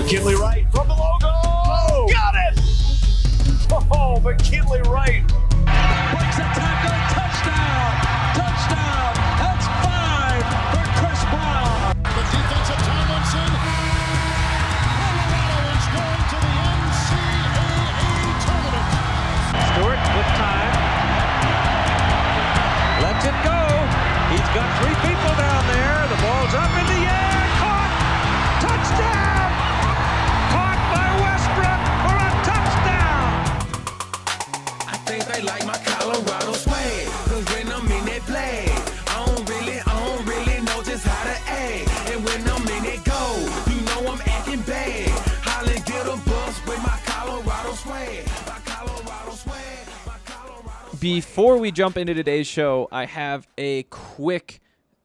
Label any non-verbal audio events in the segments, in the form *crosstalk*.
McKinley Wright from the logo. Got it! Oh, McKinley Wright. Before we jump into today's show, I have a quick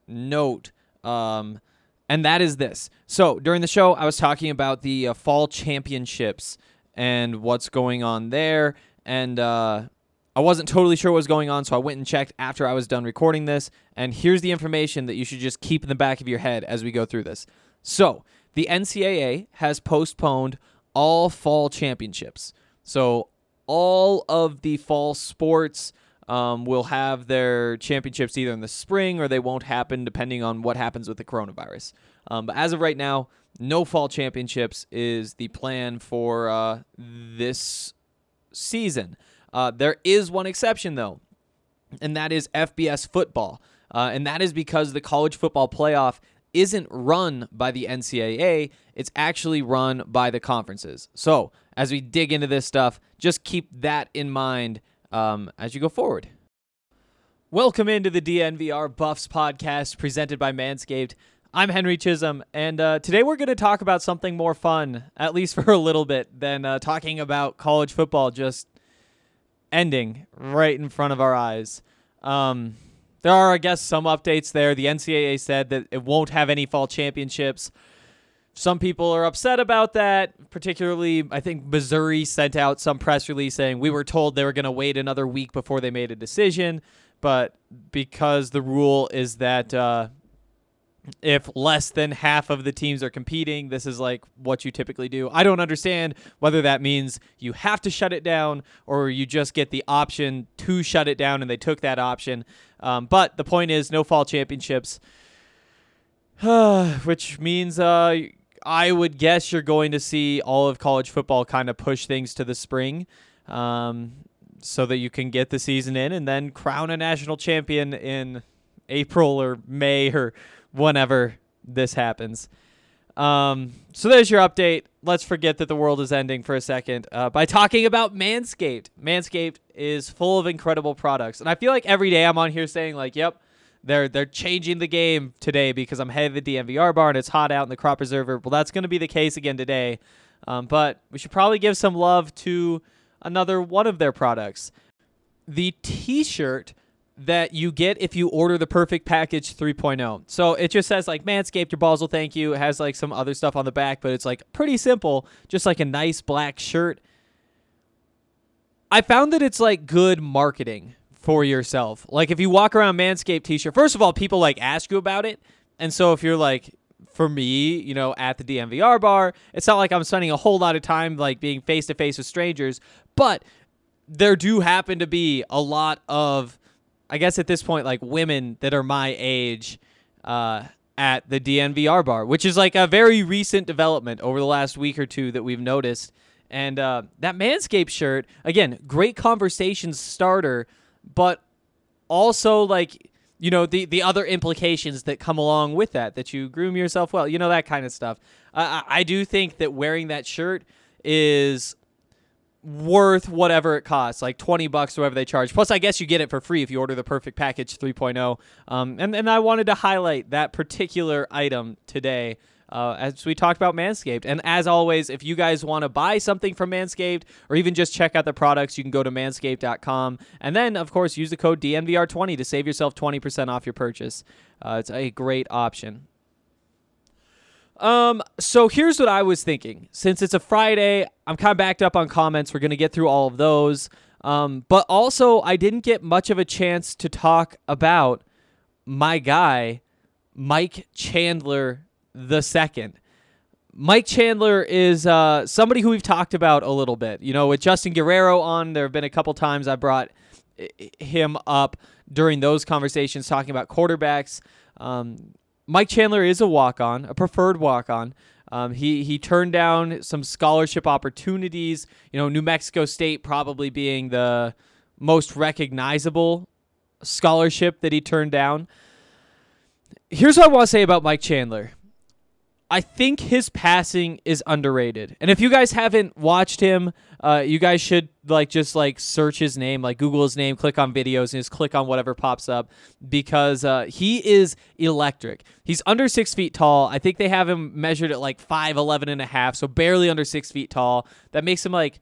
note. Um, and that is this. So during the show, I was talking about the uh, fall championships and what's going on there. And uh, I wasn't totally sure what was going on, so I went and checked after I was done recording this. And here's the information that you should just keep in the back of your head as we go through this. So the NCAA has postponed all fall championships. So all of the fall sports um, will have their championships either in the spring or they won't happen depending on what happens with the coronavirus. Um, but as of right now, no fall championships is the plan for uh, this season. Uh, there is one exception though, and that is FBS football. Uh, and that is because the college football playoff isn't run by the NCAA, it's actually run by the conferences. So, as we dig into this stuff, just keep that in mind um, as you go forward. Welcome into the DNVR Buffs podcast presented by Manscaped. I'm Henry Chisholm, and uh, today we're going to talk about something more fun, at least *laughs* for a little bit, than uh, talking about college football just ending right in front of our eyes. Um, there are, I guess, some updates there. The NCAA said that it won't have any fall championships. Some people are upset about that. Particularly, I think Missouri sent out some press release saying we were told they were going to wait another week before they made a decision. But because the rule is that uh, if less than half of the teams are competing, this is like what you typically do. I don't understand whether that means you have to shut it down or you just get the option to shut it down and they took that option. Um, but the point is, no fall championships, *sighs* which means uh, I would guess you're going to see all of college football kind of push things to the spring. Um, so that you can get the season in and then crown a national champion in April or May or whenever this happens. Um, so there's your update. Let's forget that the world is ending for a second uh, by talking about Manscaped. Manscaped is full of incredible products, and I feel like every day I'm on here saying like, "Yep, they're they're changing the game today because I'm headed to the DNVR bar and it's hot out in the crop preserver." Well, that's going to be the case again today, um, but we should probably give some love to another one of their products, the T-shirt that you get if you order the Perfect Package 3.0. So it just says like Manscaped, your balls will thank you. It has like some other stuff on the back, but it's like pretty simple, just like a nice black shirt. I found that it's like good marketing for yourself. Like if you walk around Manscaped t-shirt, first of all, people like ask you about it. And so if you're like for me, you know, at the DNVR bar, it's not like I'm spending a whole lot of time like being face to face with strangers, but there do happen to be a lot of, I guess at this point, like women that are my age uh, at the DNVR bar, which is like a very recent development over the last week or two that we've noticed. And uh, that Manscaped shirt, again, great conversation starter, but also like you know the the other implications that come along with that that you groom yourself well you know that kind of stuff. I, I do think that wearing that shirt is worth whatever it costs like 20 bucks whatever they charge. Plus i guess you get it for free if you order the perfect package 3.0 um, and, and i wanted to highlight that particular item today uh, as we talked about Manscaped. And as always, if you guys want to buy something from Manscaped or even just check out the products, you can go to manscaped.com. And then, of course, use the code DNVR20 to save yourself 20% off your purchase. Uh, it's a great option. Um, so here's what I was thinking. Since it's a Friday, I'm kind of backed up on comments. We're going to get through all of those. Um, but also, I didn't get much of a chance to talk about my guy, Mike Chandler the second. Mike Chandler is uh, somebody who we've talked about a little bit. You know, with Justin Guerrero on, there have been a couple times I brought him up during those conversations talking about quarterbacks. Um, Mike Chandler is a walk on, a preferred walk on. Um, he he turned down some scholarship opportunities. You know, New Mexico State probably being the most recognizable scholarship that he turned down. Here's what I want to say about Mike Chandler. I think his passing is underrated. And if you guys haven't watched him, uh, you guys should like just like search his name, like Google his name, click on videos, and just click on whatever pops up because uh, he is electric. He's under six feet tall. I think they have him measured at like 5'11 and a half, so barely under six feet tall. That makes him like,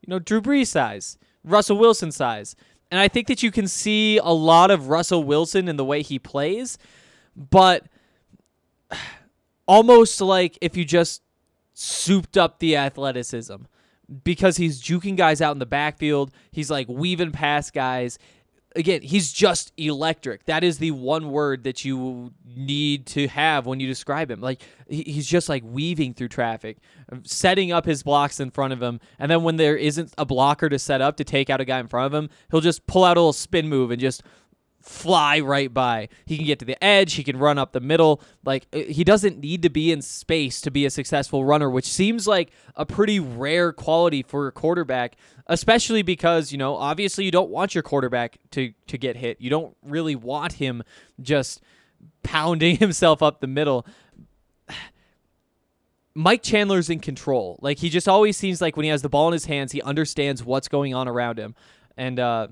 you know, Drew Brees size, Russell Wilson size. And I think that you can see a lot of Russell Wilson in the way he plays, but almost like if you just souped up the athleticism because he's juking guys out in the backfield. He's like weaving past guys. Again, he's just electric. That is the one word that you need to have when you describe him. Like he's just like weaving through traffic, setting up his blocks in front of him, and then when there isn't a blocker to set up to take out a guy in front of him, he'll just pull out a little spin move and just fly right by. He can get to the edge, he can run up the middle. Like uh, he doesn't need to be in space to be a successful runner, which seems like a pretty rare quality for a quarterback, especially because, you know, obviously you don't want your quarterback to to get hit. You don't really want him just pounding *laughs* himself up the middle. Mike Chandler's in control. Like he just always seems like when he has the ball in his hands, he understands what's going on around him. And uh,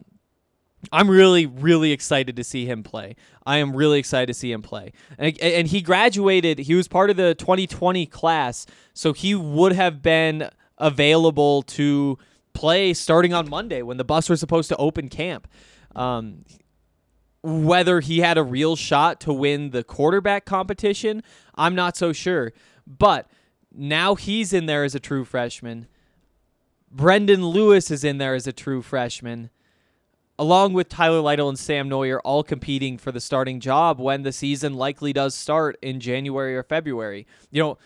I'm really, really excited to see him play. I am really excited to see him play. And, and he graduated, he was part of the 2020 class, so he would have been available to play starting on Monday when the Buffs was supposed to open camp. Um, whether he had a real shot to win the quarterback competition, I'm not so sure. But now he's in there as a true freshman. Brendan Lewis is in there as a true freshman along with Tyler Lytle and Sam Noyer, all competing for the starting job when the season likely does start in January or February. You know,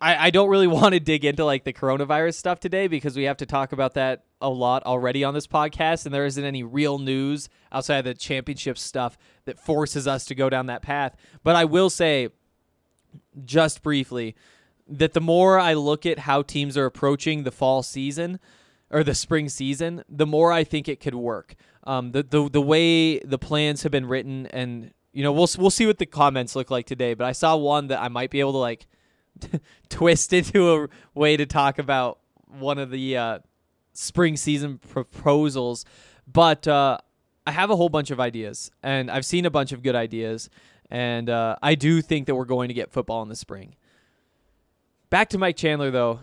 I, I don't really *laughs* want to dig into like the coronavirus stuff today because we have to talk about that a lot already on this podcast, and there isn't any real news outside of the championship stuff that forces us to go down that path. But I will say, just briefly, that the more I look at how teams are approaching the fall season, or the spring season, the more I think it could work. Um, the the the way the plans have been written, and you know, we'll we'll see what the comments look like today. But I saw one that I might be able to like *laughs* twist into a way to talk about one of the uh, spring season proposals. But uh, I have a whole bunch of ideas, and I've seen a bunch of good ideas, and uh, I do think that we're going to get football in the spring. Back to Mike Chandler, though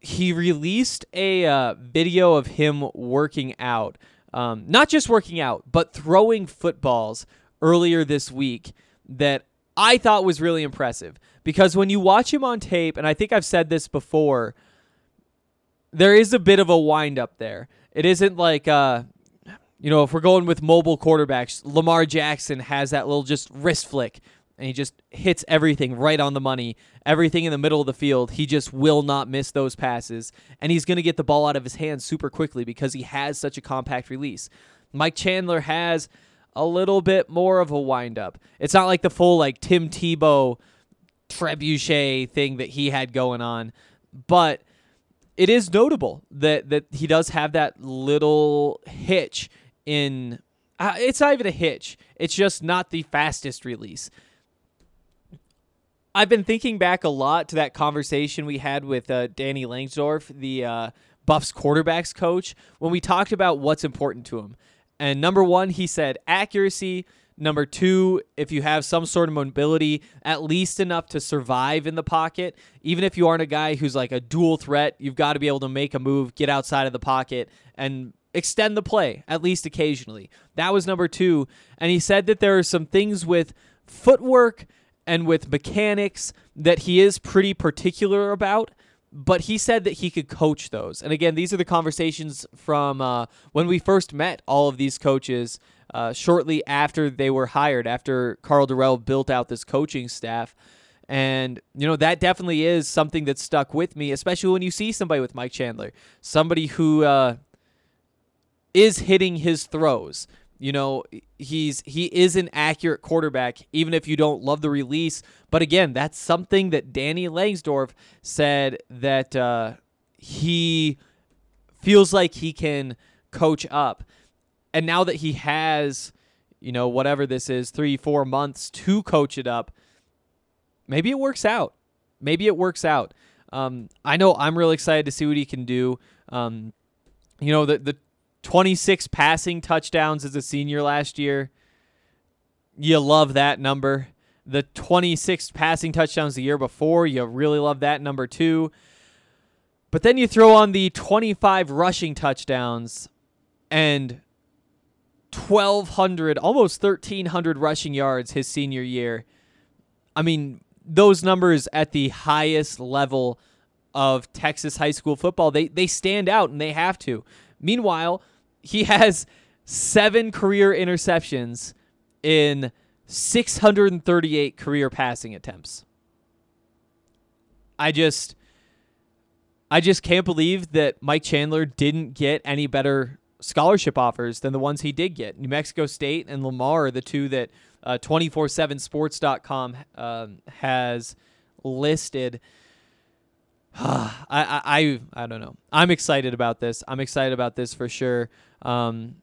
he released a uh, video of him working out, um, not just working out, but throwing footballs earlier this week that I thought was really impressive. Because when you watch him on tape, and I think I've said this before, there is a bit of a wind up there. It isn't like, uh, you know, if we're going with mobile quarterbacks, Lamar Jackson has that little just wrist flick and he just hits everything right on the money, everything in the middle of the field. He just will not miss those passes, and he's going to get the ball out of his hands super quickly because he has such a compact release. Mike Chandler has a little bit more of a windup. It's not like the full like Tim Tebow trebuchet thing that he had going on, but it is notable that that he does have that little hitch in. Uh, it's not even a hitch. It's just not the fastest release. I've been thinking back a lot to that conversation we had with uh, Danny Langsdorf, the uh, Buffs quarterbacks coach, when we talked about what's important to him. And number one, he said accuracy. Number two, if you have some sort of mobility, at least enough to survive in the pocket, even if you aren't a guy who's like a dual threat, you've got to be able to make a move, get outside of the pocket, and extend the play, at least occasionally. That was number two. And he said that there are some things with footwork and with mechanics that he is pretty particular about but he said that he could coach those. And again, these are the conversations from uh, when we first met all of these coaches uh, shortly after they were hired, after Karl Dorrell built out this coaching staff. And, you know, that definitely is something that stuck with me, especially when you see somebody with Mike Chandler, somebody who uh, is hitting his throws. You know, he's he is an accurate quarterback, even if you don't love the release. But again, that's something that Danny Langsdorf said that uh, he feels like he can coach up. And now that he has, you know, whatever this is, three, four months to coach it up, maybe it works out. Maybe it works out. Um, I know I'm really excited to see what he can do. Um, you know, the the 26 passing touchdowns as a senior last year. You love that number. The 26 passing touchdowns the year before, you really love that number too. But then you throw on the 25 rushing touchdowns and 1,200, almost 1,300 rushing yards his senior year. I mean, those numbers at the highest level of Texas high school football, they, they stand out and they have to. Meanwhile, he has seven career interceptions in 638 career passing attempts. I just I just can't believe that Mike Chandler didn't get any better scholarship offers than the ones he did get. New Mexico State and Lamar are the two that uh, 247sports.com um, has listed. *sighs* I, I, I I don't know. I'm excited about this. I'm excited about this for sure. Um,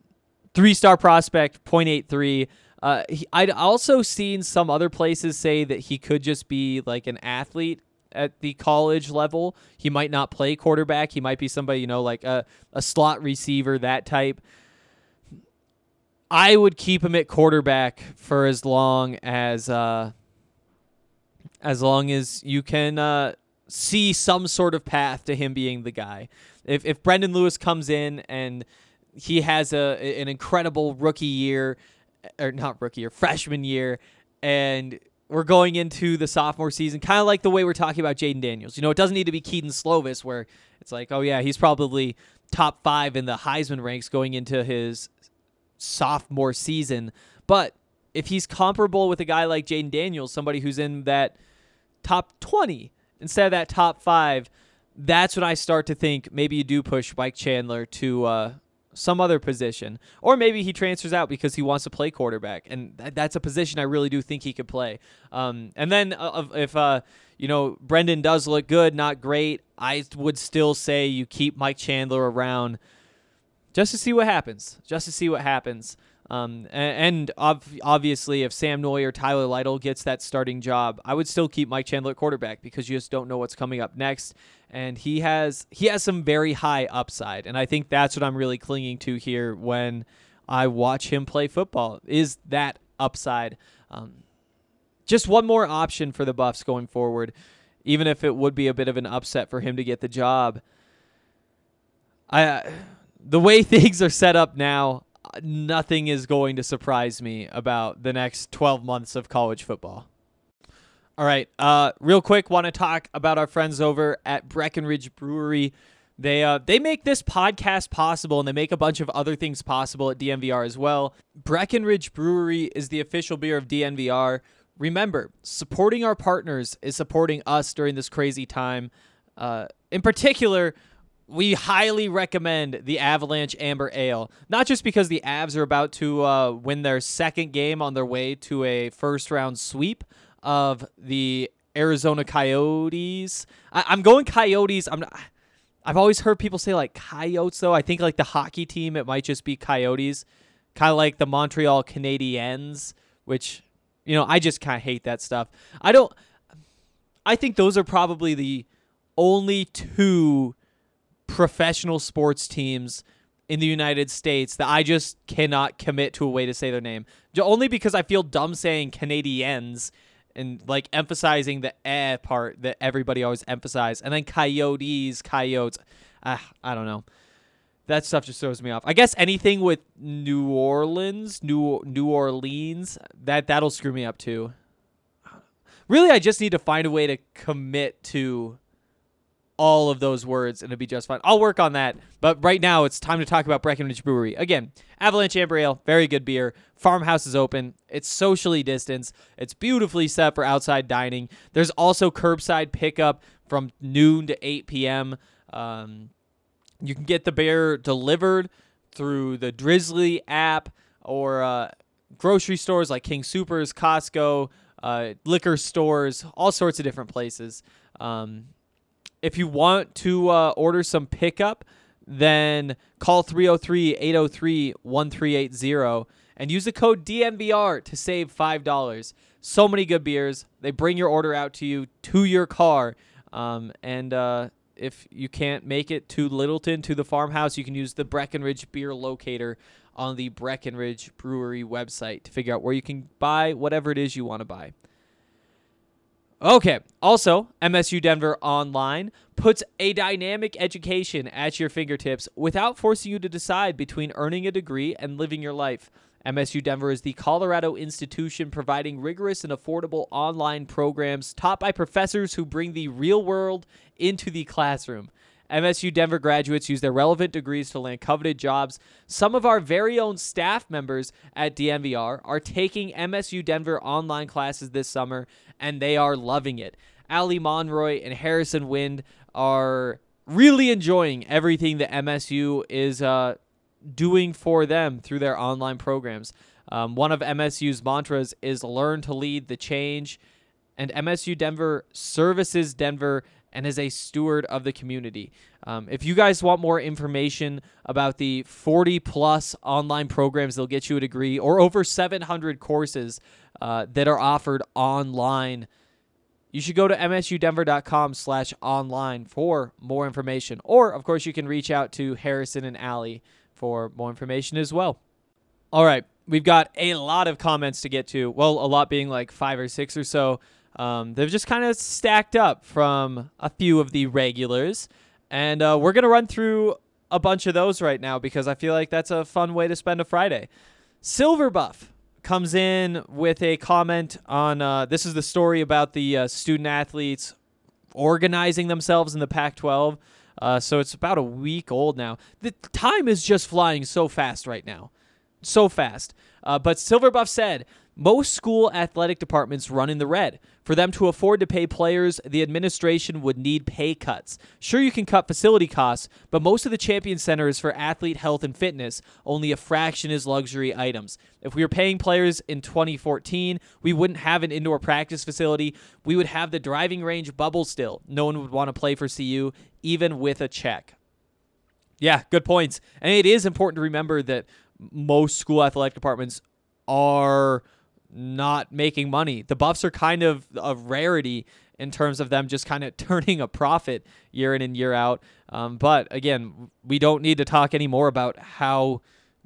three star prospect, 0.83. Uh, he, I'd also seen some other places say that he could just be like an athlete at the college level. He might not play quarterback. He might be somebody, you know, like a, a slot receiver, that type. I would keep him at quarterback for as long as uh, as long as you can uh, see some sort of path to him being the guy. If if Brendan Lewis comes in and he has a an incredible rookie year, or not rookie year, freshman year, and we're going into the sophomore season, kind of like the way we're talking about Jayden Daniels. You know, it doesn't need to be Kedon Slovis, where it's like, oh yeah, he's probably top five in the Heisman ranks going into his sophomore season. But if he's comparable with a guy like Jayden Daniels, somebody who's in that top 20 instead of that top five, that's when I start to think maybe you do push Mike Chandler to uh, some other position, or maybe he transfers out because he wants to play quarterback, and th- that's a position I really do think he could play. Um, and then uh, if uh, you know Brendan does look good, not great, I would still say you keep Mike Chandler around just to see what happens, just to see what happens. Um, and, ov- obviously, if Sam Noyer Tyler Lytle gets that starting job, I would still keep Mike Chandler at quarterback because you just don't know what's coming up next. And he has he has some very high upside, and I think that's what I'm really clinging to here when I watch him play football. Is that upside? Um, just one more option for the Buffs going forward, even if it would be a bit of an upset for him to get the job. I the way *laughs* things are set up now, nothing is going to surprise me about the next 12 months of college football. All right, uh, real quick, want to talk about our friends over at Breckenridge Brewery. They uh, they make this podcast possible, and they make a bunch of other things possible at DNVR as well. Breckenridge Brewery is the official beer of DNVR. remember, supporting our partners is supporting us during this crazy time. Uh, in particular, we highly recommend the Avalanche Amber Ale, not just because the Avs are about to uh, win their second game on their way to a first round sweep of the Arizona Coyotes. I- I'm going Coyotes. I'm not. I've always heard people say like Coyotes though. I think like the hockey team, it might just be Coyotes, kind of like the Montreal Canadiens, which you know I just kind of hate that stuff. I don't. I think those are probably the only two professional sports teams in the United States that I just cannot commit to a way to say their name. Only because I feel dumb saying Canadiens and like emphasizing the eh part that everybody always emphasize. And then coyotes, coyotes. Ah, I don't know. That stuff just throws me off. I guess anything with New Orleans, New New Orleans, that that'll screw me up too. Really, I just need to find a way to commit to all of those words and it'd be just fine. I'll work on that. But right now it's time to talk about Breckenridge Brewery. Again, Avalanche Amber Ale, very good beer. Farmhouse is open. It's socially distanced. It's beautifully set for outside dining. There's also curbside pickup from noon to 8 p.m. Um, you can get the beer delivered through the Drizzly app or uh, grocery stores like King Supers, Costco, uh, liquor stores, all sorts of different places. Um, if you want to uh, order some pickup, then call 303 803 1380 and use the code DNVR to save $5. So many good beers. They bring your order out to you to your car. Um, and uh, if you can't make it to Littleton, to the farmhouse, you can use the Breckenridge beer locator on the Breckenridge Brewery website to figure out where you can buy whatever it is you want to buy. Okay. Also, MSU Denver Online puts a dynamic education at your fingertips without forcing you to decide between earning a degree and living your life. MSU Denver is the Colorado institution providing rigorous and affordable online programs taught by professors who bring the real world into the classroom. MSU Denver graduates use their relevant degrees to land coveted jobs. Some of our very own staff members at DNVR are taking MSU Denver online classes this summer, and they are loving it. Ali Monroy and Harrison Wind are really enjoying everything that MSU is uh, doing for them through their online programs. Um, one of MSU's mantras is learn to lead the change, and MSU Denver services Denver and is a steward of the community. Um, if you guys want more information about the 40 plus online programs that'll get you a degree or over 700 courses uh, that are offered online, you should go to msudenver.com slash online for more information. Or, of course, you can reach out to Harrison and Allie for more information as well. All right, we've got a lot of comments to get to. Well, a lot being like five or six or so. Um, they've just kind of stacked up from a few of the regulars. And uh, we're going to run through a bunch of those right now because I feel like that's a fun way to spend a Friday. Silver Buff comes in with a comment on uh, this is the story about the uh, student athletes organizing themselves in the Pac 12. Uh, so it's about a week old now. The time is just flying so fast right now. So fast. Uh, but Silverbuff said most school athletic departments run in the red. For them to afford to pay players, the administration would need pay cuts. Sure, you can cut facility costs, but most of the champion center is for athlete health and fitness. Only a fraction is luxury items. If we were paying players in 2014, we wouldn't have an indoor practice facility. We would have the driving range bubble still. No one would want to play for CU, even with a check. Yeah, good points. And it is important to remember that most school athletic departments are not making money. The Buffs are kind of a rarity in terms of them just kind of *laughs* turning a profit year in and year out. Um, but again, we don't need to talk anymore about how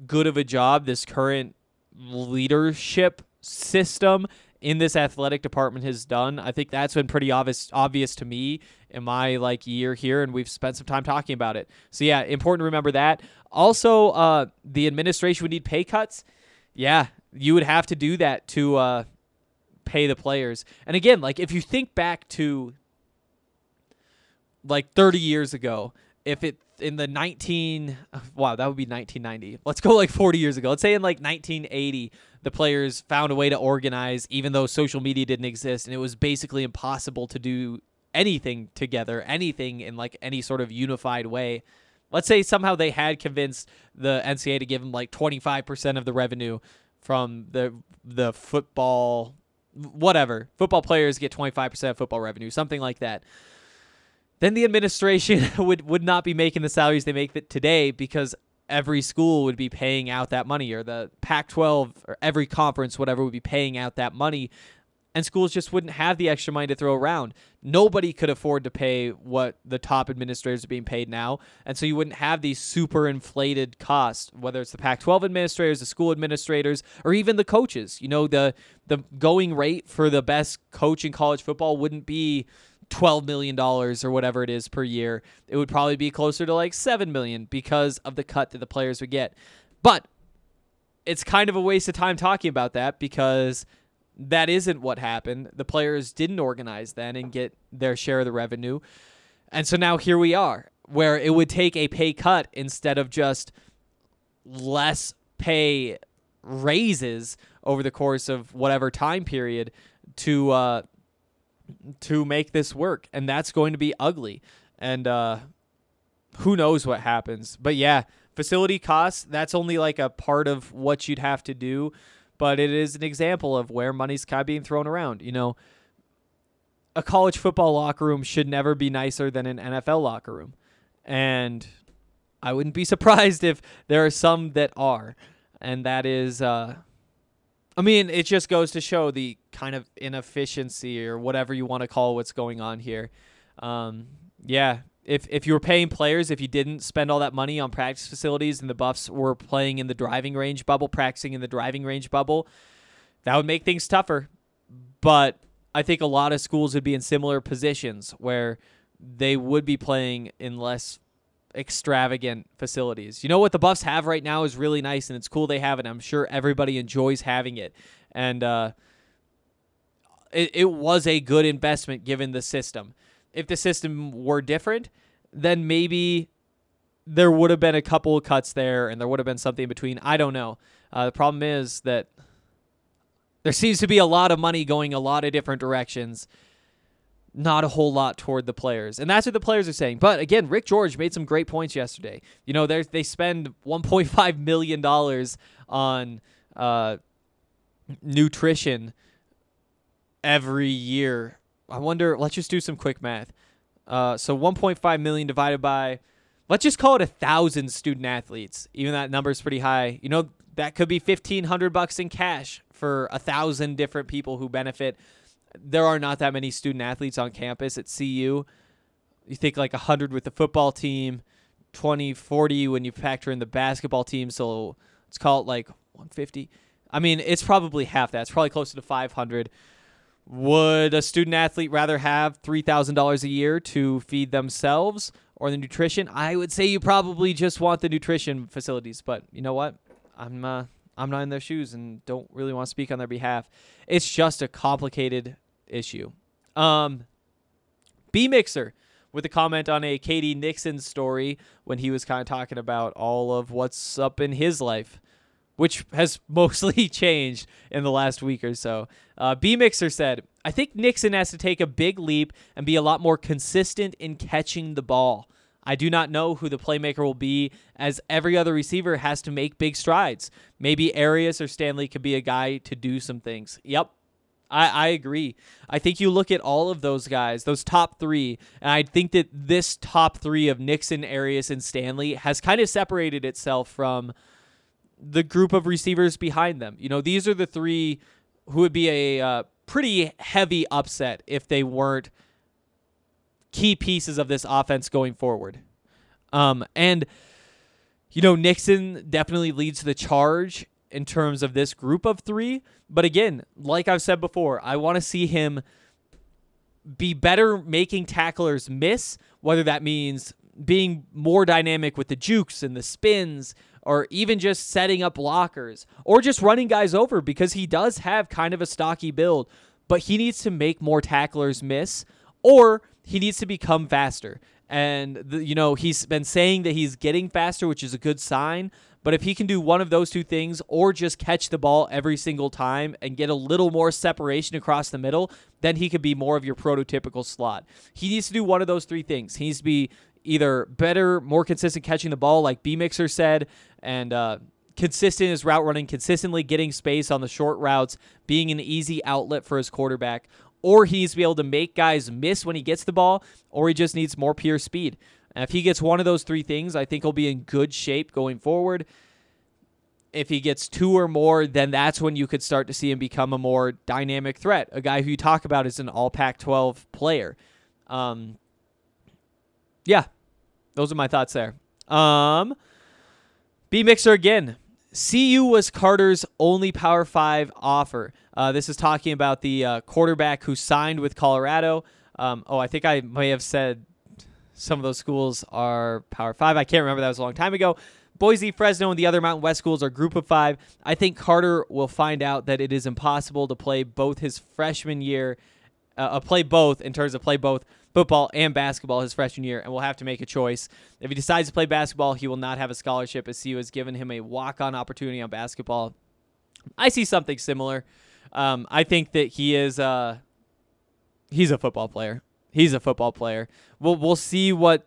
good of a job this current leadership system in this athletic department has done. I think that's been pretty obvious obvious to me in my like year here and we've spent some time talking about it. So yeah, important to remember that. Also, uh, the administration would need pay cuts. Yeah, you would have to do that to uh, pay the players. And again, like if you think back to like 30 years ago if it in the 19 *laughs* wow that would be 1990 let's go like 40 years ago. Let's say in like 1980 the players found a way to organize even though social media didn't exist and it was basically impossible to do anything together anything in like any sort of unified way. Let's say somehow they had convinced the ncaa to give them like 25% of the revenue from the the football whatever. Football players get 25% of football revenue something like that. Then the administration *laughs* would would not be making the salaries they make today because every school would be paying out that money or the Pac-12 or every conference whatever would be paying out that money and schools just wouldn't have the extra money to throw around. Nobody could afford to pay what the top administrators are being paid now, and so you wouldn't have these super inflated costs, whether it's the Pac-12 administrators, the school administrators, or even the coaches. You know, the the going rate for the best coach in college football wouldn't be twelve million dollars or whatever it is per year. It would probably be closer to like seven million because of the cut that the players would get. But it's kind of a waste of time talking about that because that isn't what happened. The players didn't organize then and get their share of the revenue. And so now here we are, where it would take a pay cut instead of just less pay raises over the course of whatever time period to uh, to make this work, and that's going to be ugly. And uh, who knows what happens? But yeah, facility costs. That's only like a part of what you'd have to do, but it is an example of where money's kind of being thrown around. You know, a college football locker room should never be nicer than an NFL locker room, and I wouldn't be *laughs* surprised if there are some that are, and that is. Uh, I mean, it just goes to show the kind of inefficiency or whatever you want to call what's going on here. Um, yeah, if if you were paying players, if you didn't spend all that money on practice facilities and the Buffs were playing in the driving range bubble, practicing in the driving range bubble, that would make things tougher. But I think a lot of schools would be in similar positions where they would be playing in less extravagant facilities. You know what the Buffs have right now is really nice and it's cool they have it. I'm sure everybody enjoys having it. And uh, it, it was a good investment given the system. If the system were different, then maybe there would have been a couple of cuts there and there would have been something in between. I don't know. Uh, the problem is that there seems to be a lot of money going a lot of different directions not a whole lot toward the players. And that's what the players are saying. But again, Rick George made some great points yesterday. You know, they spend $1.5 million on uh, nutrition every year. I wonder, let's just do some quick math. Uh, so 1.5 million divided by, let's just call it a thousand student athletes. Even that number is pretty high. You know, that could be 1500 bucks in cash for a thousand different people who benefit there are not that many student athletes on campus at CU. You think like a 100 with the football team, 20, 40 when you factor in the basketball team. So let's call it like 150. I mean, it's probably half that. It's probably closer to 500. Would a student athlete rather have $3,000 a year to feed themselves or the nutrition? I would say you probably just want the nutrition facilities, but you know what? I'm uh, I'm not in their shoes and don't really want to speak on their behalf. It's just a complicated issue. Um, B Mixer with a comment on a K.D. Nixon story when he was kind of talking about all of what's up in his life, which has *laughs* mostly changed in the last week or so. Uh, B Mixer said, I think Nixon has to take a big leap and be a lot more consistent in catching the ball. I do not know who the playmaker will be, as every other receiver has to make big strides. Maybe Arias or Stanley could be a guy to do some things. Yep. I, I agree. I think you look at all of those guys, those top three, and I think that this top three of Nixon, Arias, and Stanley has kind of separated itself from the group of receivers behind them. You know, these are the three who would be a uh, pretty heavy upset if they weren't – key pieces of this offense going forward. Um, and, you know, Nixon definitely leads the charge in terms of this group of three. But again, like I've said before, I want to see him be better making tacklers miss, whether that means being more dynamic with the jukes and the spins, or even just setting up blockers, or just running guys over because he does have kind of a stocky build. But he needs to make more tacklers miss, or he needs to become faster. And the, you know he's been saying that he's getting faster, which is a good sign. But if he can do one of those two things, or just catch the ball every single time and get a little more separation across the middle, then he could be more of your prototypical slot. He needs to do one of those three things. He needs to be either better, more consistent catching the ball, like B Mixer said, and uh, consistent his route running, consistently getting space on the short routes, being an easy outlet for his quarterback, or he needs to be able to make guys miss when he gets the ball, or he just needs more pure speed. And if he gets one of those three things, I think he'll be in good shape going forward. If he gets two or more, then that's when you could start to see him become a more dynamic threat. A guy who you talk about as an all Pac 12 player. Um, yeah, those are my thoughts there. Um, B Mixer again. CU was Carter's only Power Five offer. Uh, this is talking about the uh, quarterback who signed with Colorado. Um, oh, I think I may have said some of those schools are Power Five. I can't remember. That was a long time ago. Boise, Fresno, and the other Mountain West schools are Group of Five. I think Carter will find out that it is impossible to play both his freshman year, uh, uh, play both in terms of play both football and basketball his freshman year, and will have to make a choice. If he decides to play basketball, he will not have a scholarship, as CU has given him a walk-on opportunity on basketball. I see something similar. Um, I think that he is. Uh, he's a football player. He's a football player. We'll we'll see what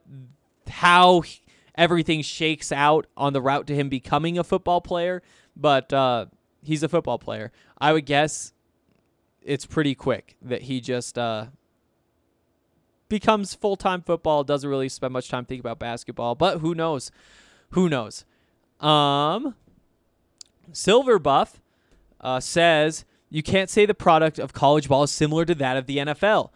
how he- everything shakes out on the route to him becoming a football player, but uh, he's a football player. I would guess it's pretty quick that he just uh, becomes full time football. Doesn't really spend much time thinking about basketball, but who knows? Who knows? Um, Silver Buff uh, says you can't say the product of college ball is similar to that of the NFL.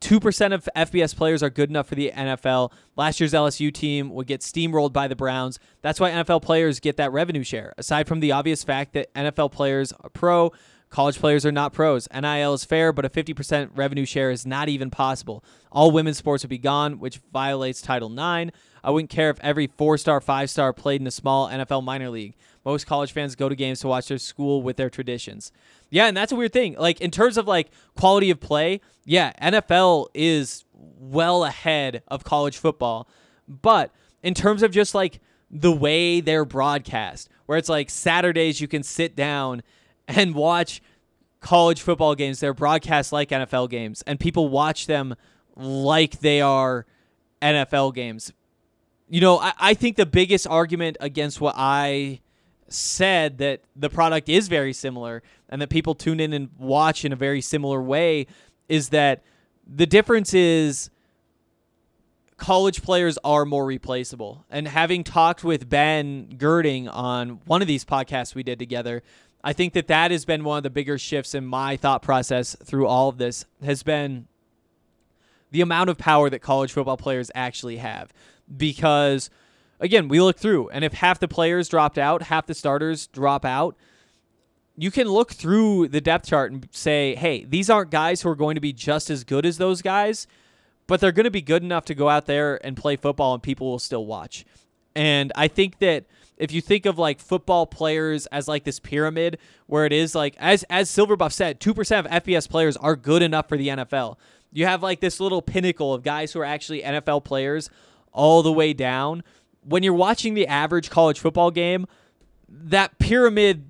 2% of FBS players are good enough for the NFL. Last year's LSU team would get steamrolled by the Browns. That's why NFL players get that revenue share. Aside from the obvious fact that NFL players are pro, college players are not pros. NIL is fair, but a 50% revenue share is not even possible. All women's sports would be gone, which violates Title IX. I wouldn't care if every four star, five star played in a small NFL minor league. Most college fans go to games to watch their school with their traditions. Yeah, and that's a weird thing. Like in terms of like quality of play, yeah, NFL is well ahead of college football. But in terms of just like the way they're broadcast, where it's like Saturdays you can sit down and watch college football games. They're broadcast like NFL games, and people watch them like they are NFL games. You know, I, I think the biggest argument against what I said that the product is very similar and that people tune in and watch in a very similar way is that the difference is college players are more replaceable. And having talked with Ben Girding on one of these podcasts we did together, I think that that has been one of the bigger shifts in my thought process through all of this has been the amount of power that college football players actually have because again, we look through and if half the players dropped out, half the starters drop out, you can look through the depth chart and say, "Hey, these aren't guys who are going to be just as good as those guys." but they're going to be good enough to go out there and play football and people will still watch. And I think that if you think of like football players as like this pyramid where it is like as as Silverbuff said, 2% of FBS players are good enough for the NFL. You have like this little pinnacle of guys who are actually NFL players all the way down. When you're watching the average college football game, that pyramid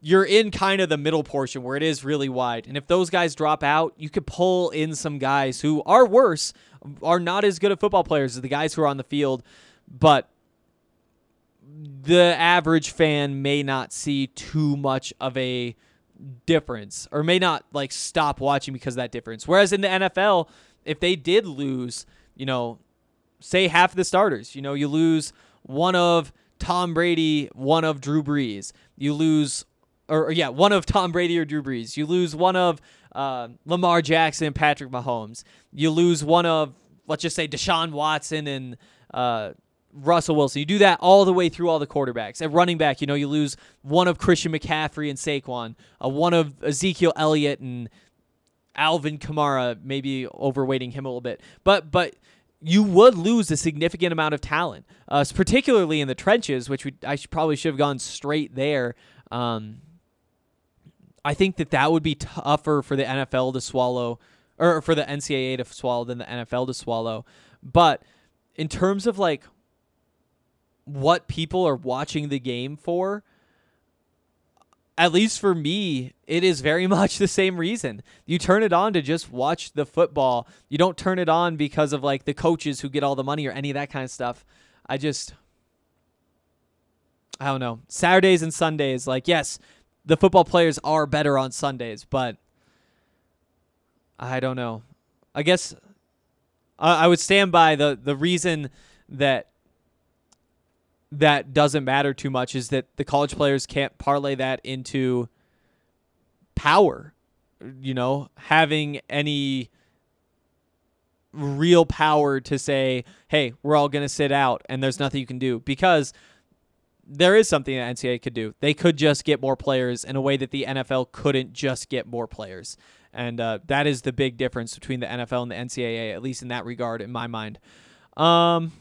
you're in kind of the middle portion where it is really wide. And if those guys drop out, you could pull in some guys who are worse, are not as good at football players as the guys who are on the field, but the average fan may not see too much of a difference or may not like stop watching because that difference. Whereas in the NFL, if they did lose, you know, say half the starters, you know, you lose one of Tom Brady, one of Drew Brees. You lose or, or yeah, one of Tom Brady or Drew Brees. You lose one of uh, Lamar Jackson, Patrick Mahomes. You lose one of let's just say Deshaun Watson and uh, Russell Wilson. You do that all the way through all the quarterbacks. At running back, you know, you lose one of Christian McCaffrey and Saquon, uh, one of Ezekiel Elliott and Alvin Kamara, maybe overweighting him a little bit. But but you would lose a significant amount of talent, uh, particularly in the trenches, which we, I should, probably should have gone straight there. Um, I think that that would be tougher for the NFL to swallow, or for the NCAA to swallow than the NFL to swallow. But in terms of like what people are watching the game for, at least for me, it is very *laughs* much the same reason. You turn it on to just watch the football. You don't turn it on because of like the coaches who get all the money or any of that kind of stuff. I just I don't know. Saturdays and Sundays, like yes, the football players are better on Sundays, but I don't know. I guess I, I would stand by the the reason that that doesn't matter too much is that the college players can't parlay that into power. You know, having any real power to say, hey, we're all going to sit out and there's nothing you can do because there is something that NCAA could do. They could just get more players in a way that the NFL couldn't just get more players. And uh, that is the big difference between the NFL and the NCAA, at least in that regard, in my mind. Um,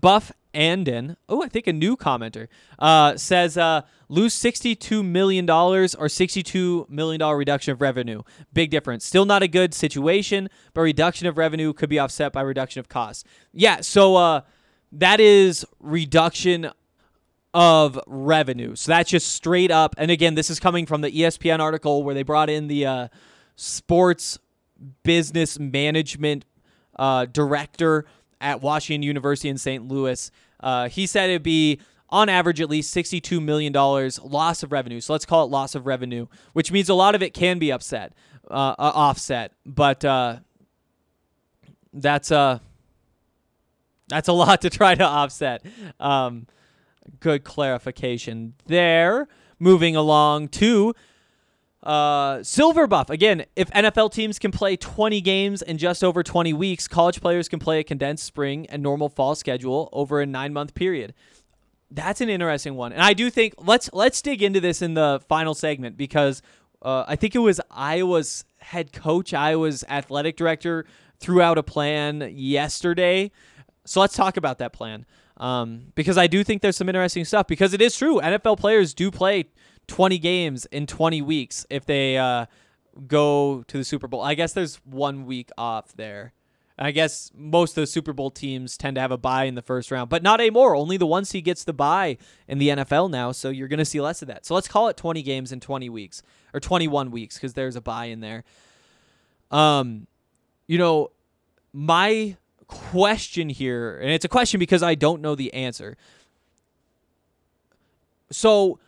Buff Anden, oh, I think a new commenter, uh, says uh, lose $62 million or $62 million reduction of revenue. Big difference. Still not a good situation, but reduction of revenue could be offset by reduction of costs. Yeah, so uh, that is reduction of revenue. So that's just straight up. And again, this is coming from the ESPN article where they brought in the uh, sports business management uh, director at Washington University in St. Louis. Uh, he said it'd be on average at least $62 million loss of revenue. So let's call it loss of revenue, which means a lot of it can be upset, uh, uh, offset. But uh, that's uh, that's a *laughs* lot to try to offset. Um, good clarification there. Moving along to uh, Silver Buff. Again, if NFL teams can play 20 games in just over 20 weeks, college players can play a condensed spring and normal fall schedule over a nine month period. That's an interesting one, and I do think let's let's dig into this in the final segment because uh, I think it was Iowa's head coach, Iowa's athletic director, threw out a plan yesterday. So let's talk about that plan um, because I do think there's some interesting stuff. Because it is true, NFL players do play 20 games in 20 weeks if they uh, go to the Super Bowl. I guess there's one week off there. I guess most of the Super Bowl teams tend to have a bye in the first round, but not anymore. Only the one seed gets the bye in the NFL now, so you're going to see less of that. So let's call it 20 games in 20 weeks or 21 weeks because there's a bye in there. Um, you know, my question here, and it's a question because I don't know the answer. So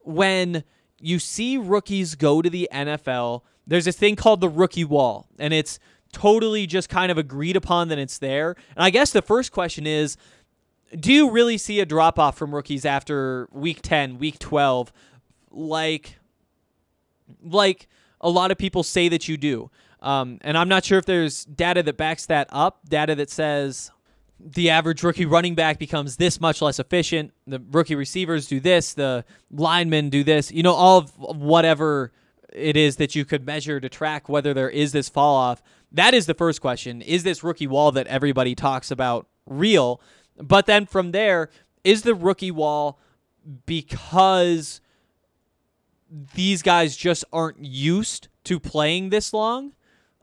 when you see rookies go to the NFL, there's this thing called the rookie wall, and it's totally just kind of agreed upon that it's there. And I guess the first question is do you really see a drop off from rookies after week 10, week 12 like like a lot of people say that you do? Um, and I'm not sure if there's data that backs that up, data that says the average rookie running back becomes this much less efficient. The rookie receivers do this, the linemen do this. You know, all of whatever it is that you could measure to track whether there is this fall off. That is the first question. Is this rookie wall that everybody talks about real? But then from there, is the rookie wall because these guys just aren't used to playing this long?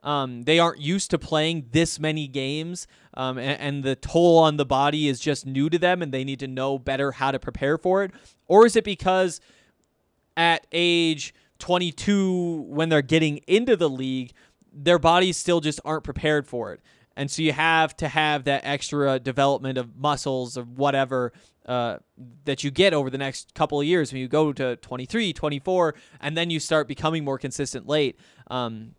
Um, they aren't used to playing this many games, um, and, and, the toll on the body is just new to them, and they need to know better how to prepare for it? Or is it because at age 22, when they're getting into the league, their bodies still just aren't prepared for it? And so you have to have that extra development of muscles or whatever uh, that you get over the next couple of years when you go to 23, 24, and then you start becoming more consistent late. Um,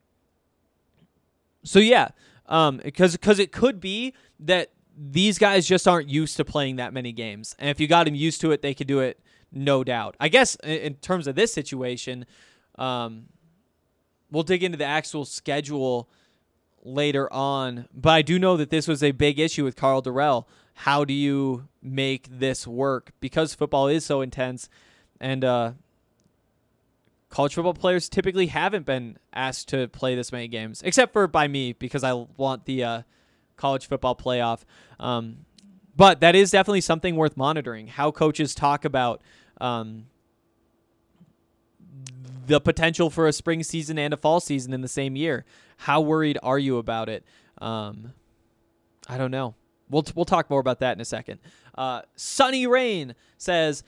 so yeah, um, because because it could be that these guys just aren't used to playing that many games, and if you got them used to it, they could do it, no doubt. I guess in, in terms of this situation, um, we'll dig into the actual schedule later on, but I do know that this was a big issue with Karl Dorrell. How do you make this work? Because football is so intense, and uh, college football players typically haven't been asked to play this many games, except for by me because I want the uh, college football playoff. Um, but that is definitely something worth monitoring. How coaches talk about um, the potential for a spring season and a fall season in the same year. How worried are you about it? Um, I don't know. We'll we'll talk more about that in a second. Uh, Sunny Rain says.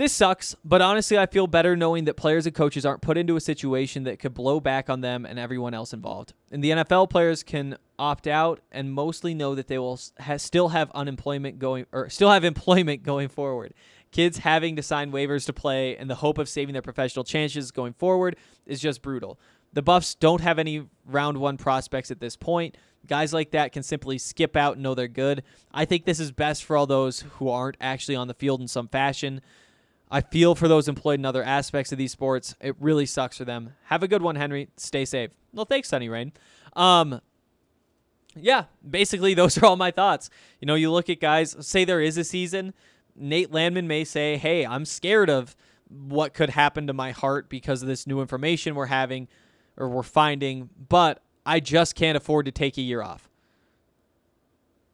This sucks, but honestly, I feel better knowing that players and coaches aren't put into a situation that could blow back on them and everyone else involved. In the NFL, players can opt out and mostly know that they will ha- still have unemployment going or still have *laughs* employment going forward. Kids having to sign waivers to play in the hope of saving their professional chances going forward is just brutal. The Buffs don't have any round one prospects at this point. Guys like that can simply skip out and know they're good. I think this is best for all those who aren't actually on the field in some fashion. I feel for those employed in other aspects of these sports. It really sucks for them. Have a good one, Henry. Stay safe. Well, thanks, Sunny Rain. Um, yeah, basically *laughs* those are all my thoughts. You know, you look at guys. Say there is a season. Nate Landman may say, "Hey, I'm scared of what could happen to my heart because of this new information we're having or we're finding, but I just can't afford to take a year off."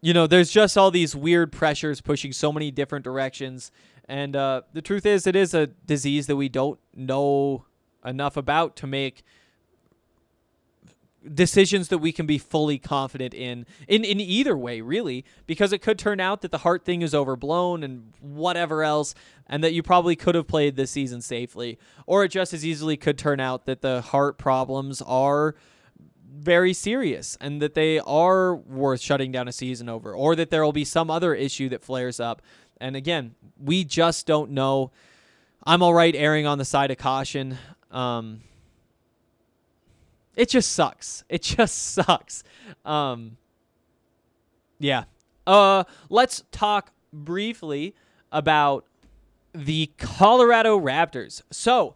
You know, there's just all these weird pressures pushing so many different directions. And uh, the truth is, it is a disease that we don't know enough about to make decisions that we can be fully confident in in in either way really because it could turn out that the heart thing is overblown and whatever else and that you probably could have played this season safely. Or it just as easily could turn out that the heart problems are very serious and that they are worth shutting down a season over or that there will be some other issue that flares up and again we just don't know i'm all right erring on the side of caution um it just sucks. *laughs* It just sucks. Um, yeah. Uh, let's talk briefly about the Colorado Raptors. So,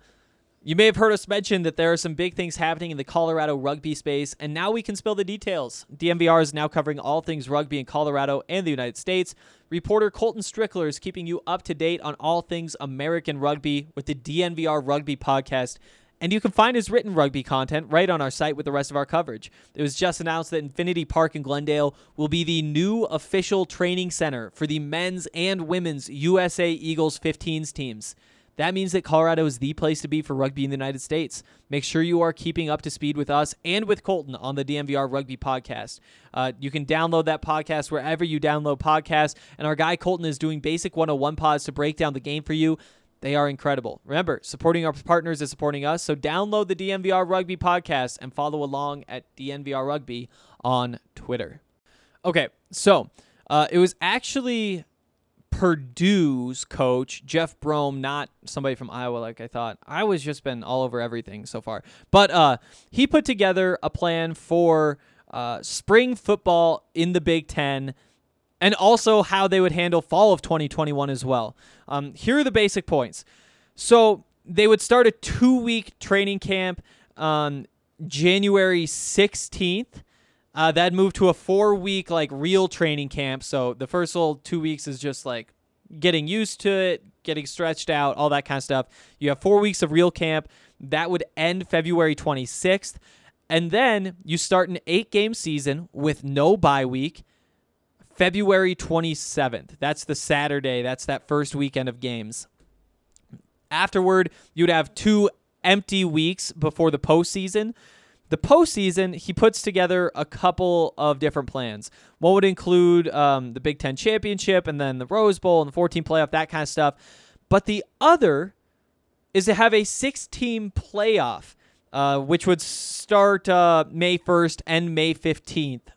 you may have heard us mention that there are some big things happening in the Colorado rugby space, and now we can spill the details. DNVR is now covering all things rugby in Colorado and the United States. Reporter Colton Strickler is keeping you up to date on all things American rugby with the DNVR Rugby Podcast. And you can find his written rugby content right on our site with the rest of our coverage. It was just announced that Infinity Park in Glendale will be the new official training center for the men's and women's USA Eagles 15s teams. That means that Colorado is the place to be for rugby in the United States. Make sure you are keeping up to speed with us and with Colton on the DNVR Rugby Podcast. Uh, you can download that podcast wherever you download podcasts, and our guy Colton is doing basic 101 pods to break down the game for you. They are incredible. Remember, supporting our partners is supporting us. So download the DNVR Rugby podcast and follow along at DNVR Rugby on Twitter. Okay, so uh, it was actually Purdue's coach, Jeff Brohm, not somebody from Iowa like I thought. I was just been all over everything so far. But uh, he put together a plan for uh, spring football in the Big Ten and also how they would handle fall of 2021 as well. Um, here are the basic points. So they would start a two week training camp on January 16th. Uh, that moved to a four week like real training camp. So the first little two weeks is just like getting used to it, getting stretched out, all that kind of stuff. You have four weeks of real camp. That would end February 26th. And then you start an eight game season with no bye week. February 27th. That's the Saturday. That's that first weekend of games. Afterward, you'd have two empty weeks before the postseason. The postseason, he puts together a couple of different plans. One would include um, the Big Ten championship and then the Rose Bowl and the 14 playoff, that kind of stuff. But the other is to have a six team playoff, uh, which would start uh, May 1st and May 15th.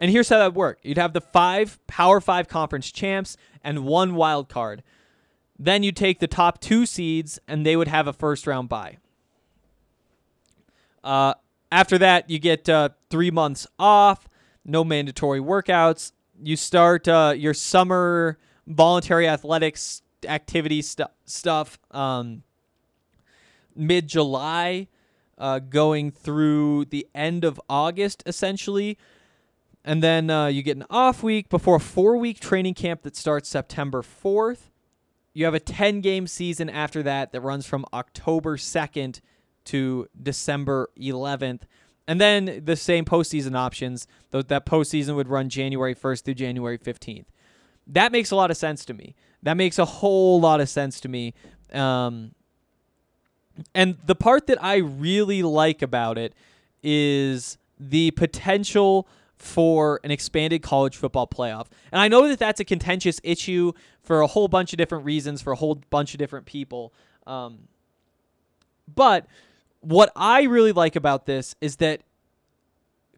And here's how that would work you'd have the five Power Five conference champs and one wild card. Then you take the top two seeds, and they would have a first round bye. Uh, after that, you get uh, three months off, no mandatory workouts. You start uh, your summer voluntary athletics activity stu- stuff um, mid July, uh, going through the end of August, essentially. And then uh, you get an off week before a four week training camp that starts September 4th. You have a 10 game season after that that runs from October 2nd to December 11th. And then the same postseason options. Though that postseason would run January 1st through January 15th. That makes a lot of sense to me. That makes a whole lot of sense to me. Um, and the part that I really like about it is the potential for an expanded college football playoff. And I know that that's a contentious issue for a whole bunch of different reasons for a whole bunch of different people. Um, but what I really like about this is that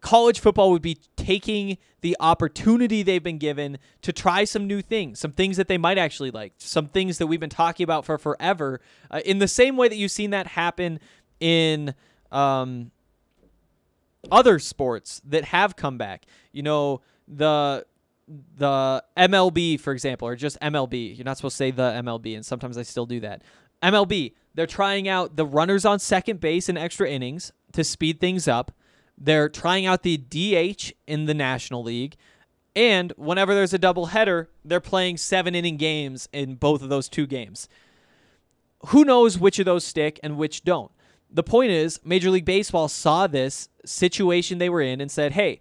college football would be taking the opportunity they've been given to try some new things, some things that they might actually like, some things that we've been talking about for forever, uh, in the same way that you've seen that happen in um, other sports that have come back. You know, the the MLB, for example, or just MLB. You're not supposed to say the MLB, and sometimes I still do that. MLB, they're trying out the runners on second base in extra innings to speed things up. They're trying out the DH in the National League. And whenever there's a doubleheader, they're playing seven inning games in both of those two games. Who knows which of those stick and which don't? The point is, Major League Baseball saw this situation they were in and said, hey,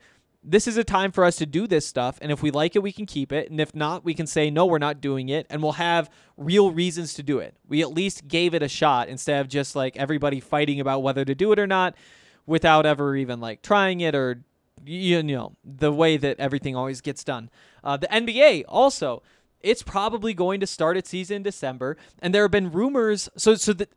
this is a time for us to do this stuff. And if we like it, we can keep it. And if not, we can say, no, we're not doing it. And we'll have real reasons to do it. We at least gave it a shot instead of just like everybody fighting about whether to do it or not without ever even like trying it or, you know, the way that everything always gets done. Uh, the NBA also. It's probably going to start its season in December, and there have been rumors. So, so the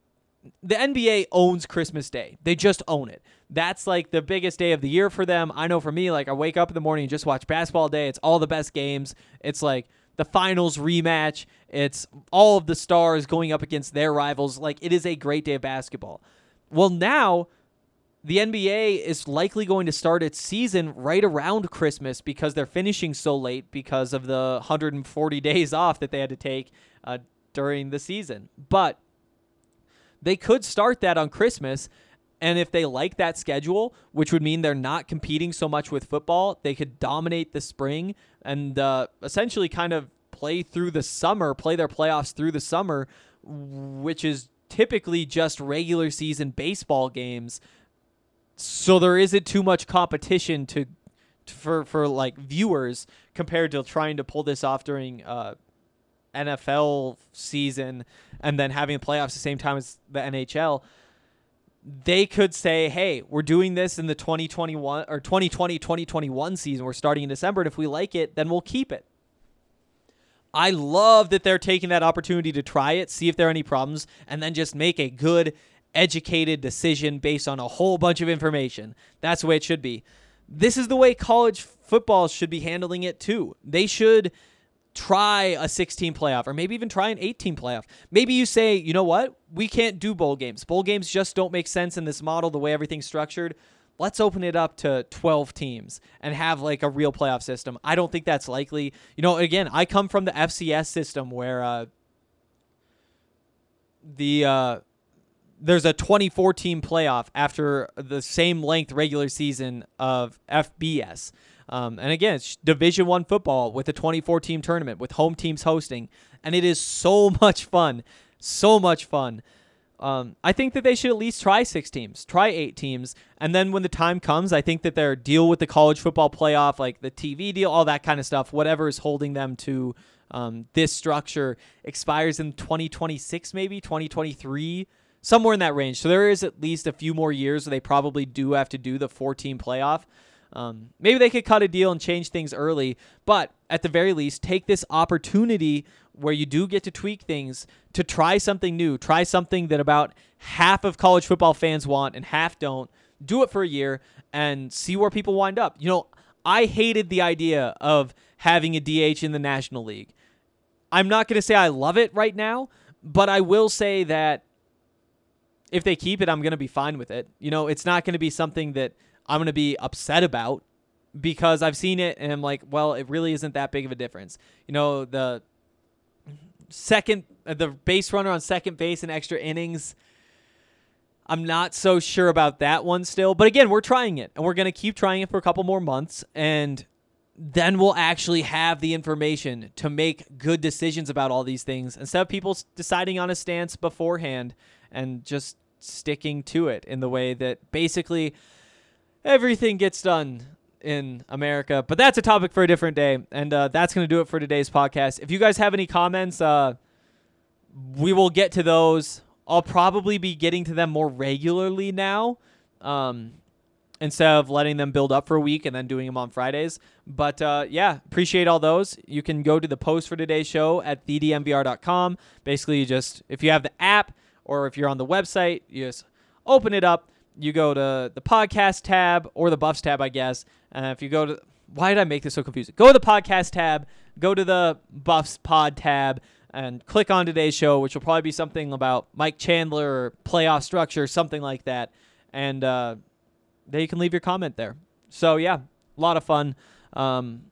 the NBA owns Christmas Day. They just own it. That's like the biggest day of the year for them. I know for me, like I wake up in the morning and just watch basketball day. It's all the best games. It's like the finals rematch. It's all of the stars going up against their rivals. Like it is a great day of basketball. Well, now the NBA is likely going to start its season right around Christmas because they're finishing so late because of the 140 days off that they had to take uh, during the season. But they could start that on Christmas. And if they like that schedule, which would mean they're not competing so much with football, they could dominate the spring and uh, essentially kind of play through the summer, play their playoffs through the summer, which is typically just regular season baseball games. So there isn't too much competition to for for like viewers compared to trying to pull this off during uh, NFL season and then having playoffs the same time as the NHL, they could say, hey, we're doing this in the 2021 or 2020 2021 season. We're starting in December. And if we like it, then we'll keep it. I love that they're taking that opportunity to try it, see if there are any problems, and then just make a good, educated decision based on a whole bunch of information. That's the way it should be. This is the way college football should be handling it too. They should try a 16 playoff or maybe even try an 18 playoff. Maybe you say, you know what? We can't do bowl games. Bowl games just don't make sense in this model, the way everything's structured. Let's open it up to 12 teams and have like a real playoff system. I don't think that's likely. You know, again, I come from the FCS system where uh, the uh, there's a 24 team playoff after the same length regular season of FBS. Um, and again, it's Division One football with a 24 team tournament with home teams hosting, and it is so *laughs* much fun, so much fun. Um, I think that they should at least try six teams, try eight teams, and then when the time comes, I think that their deal with the college football playoff, like the TV deal, all that kind of stuff, whatever is holding them to um, this structure, expires in 2026, maybe 2023, somewhere in that range. So there is at least a few more years where they probably do have to do the four team playoff. Um, maybe they could cut a deal and change things early, but at the very least, take this opportunity where you do get to tweak things to try something new, try something that about half of college football fans want and half don't. Do it for a year and see where people wind up. You know, I hated the idea of having a DH in the National League. I'm not going to say I love it right now, but I will say that if they keep it, I'm going to be fine with it. You know, it's not going to be something that I'm going to be upset about because I've seen it and I'm like, well, it really isn't that big of a difference. You know, the second, uh, the base runner on second base in extra innings. I'm not so sure about that one still. But again, we're trying it and we're going to keep trying it for a couple more months. And then we'll actually have the information to make good decisions about all these things instead of people deciding on a stance beforehand and just sticking to it in the way that basically everything gets done in America. But that's a topic for a different day. And uh, that's going to do it for today's podcast. If you guys have any comments, uh, we will get to those. I'll probably be getting to them more regularly now. Um, instead of letting them build up for a week and then doing them on Fridays. But uh, yeah, appreciate all those. You can go to the post for today's show at thednvr.com. Basically, you just if you have the app or if you're on the website, you just open it up. You go to the podcast tab or the buffs tab, I guess. And if you go to why did I make this so confusing? Go to the podcast tab, go to the buffs pod tab, and click on today's show, which will probably be something about Mike Chandler or playoff structure, something like that. And uh, there you can leave your comment there. So yeah, a lot of fun. Um,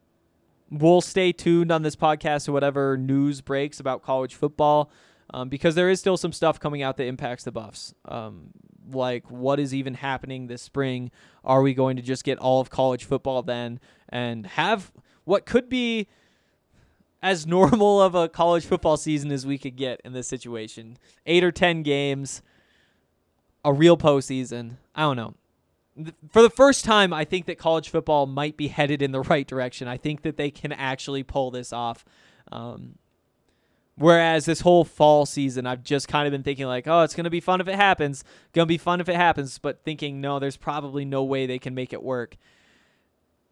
we'll stay tuned on this podcast to whatever news breaks about college football um, because there is still some stuff coming out that impacts the buffs. Um, like what is even happening this spring? Are we going to just get all of college football then and have what could be as *laughs* normal of a college football season as we could get in this situation? Eight or ten games, a real postseason. I don't know for the first time, I think that college football might be headed in the *laughs* right direction. I think that they can actually pull this off. Um, whereas this whole fall season, I've just kind of been thinking like, oh, it's gonna be fun if it happens. Gonna be fun if it happens, but thinking no, there's probably no way they can make it work.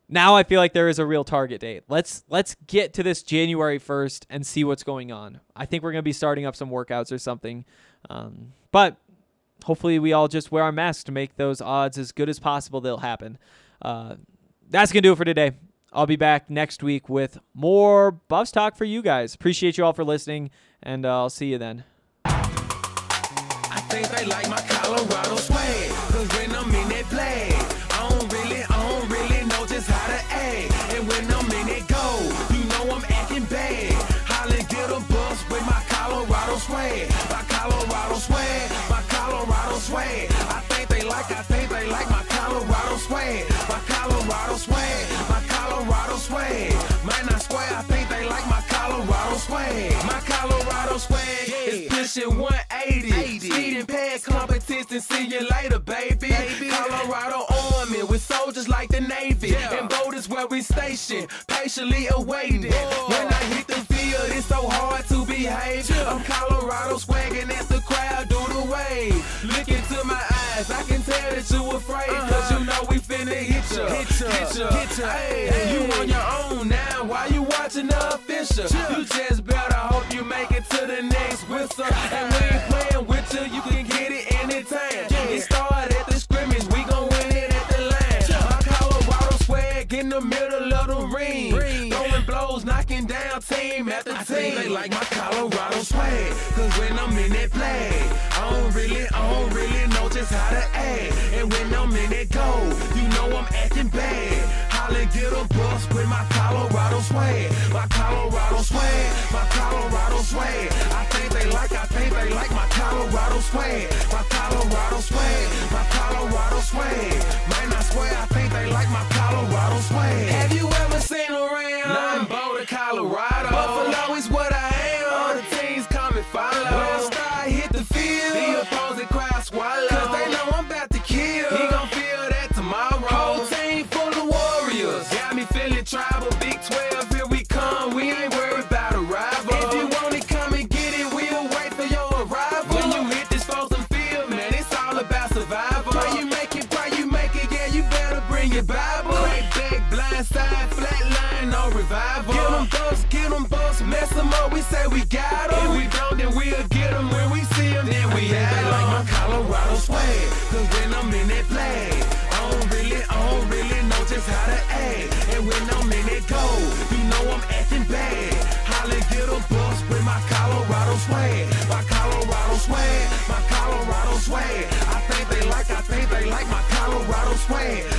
Now I feel like there is a real target date. Let's let's get to this January 1st and see what's going on. I think we're gonna be starting up some workouts or something. Um, but hopefully we all just wear our masks to make those odds as good as possible they'll happen. Uh, that's to do it for today. I'll be back next week with more Buffs talk for you guys. Appreciate you all for listening, and uh, I'll see you then. I think they like my Colorado. Cause when I'm in I don't really, I don't really know just how to act. And when I'm in you know I'm acting bad. A bus with my Colorado. My Colorado my Colorado. Pushing 180. Speeding past competition, see you later, baby. baby. Colorado Army with soldiers like the Navy. And boat is where we station, patiently awaiting. When I hit the field, it's so hard to behave. I'm Colorado swagging as the crowd do the wave. Look into my eyes, I can tell that you afraid. Uh-huh. Cause you know we finna hit ya. Hit ya, hit ya, hit ya. Hey, you on your own now, why you watching the official? You just team after team. They like my Colorado swag. Cause when I'm in that flag, I don't really, I don't really know just how to act. And when I'm in that gold, you know I'm acting bad. Holla, get a bus with my Colorado swag. My Colorado we got them. If we don't, then we'll get them when we see them, then we have them. like my Colorado swag, cause when I'm in that flag, I don't really, I don't really know just how to act. And when I'm in that gold, you know I'm acting bad. Holla, get a bus with my Colorado swag. My Colorado swag, my Colorado swag. I think they like, I think they like my Colorado swag.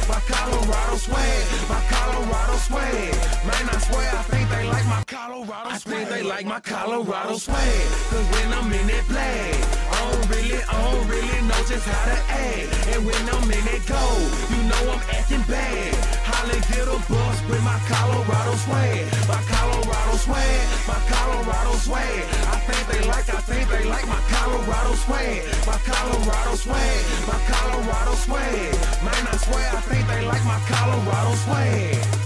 Like my Colorado swag. Cause when I'm in that flag, I don't really, I don't really know just how to act. And when I'm in that gold, you know I'm acting bad. Holla, get a bus with my Colorado swag. My Colorado swag, my Colorado swag. I think they like, I think they like my Colorado swag. My Colorado swag, my Colorado swag. Man, I swear, I think they like my Colorado swag.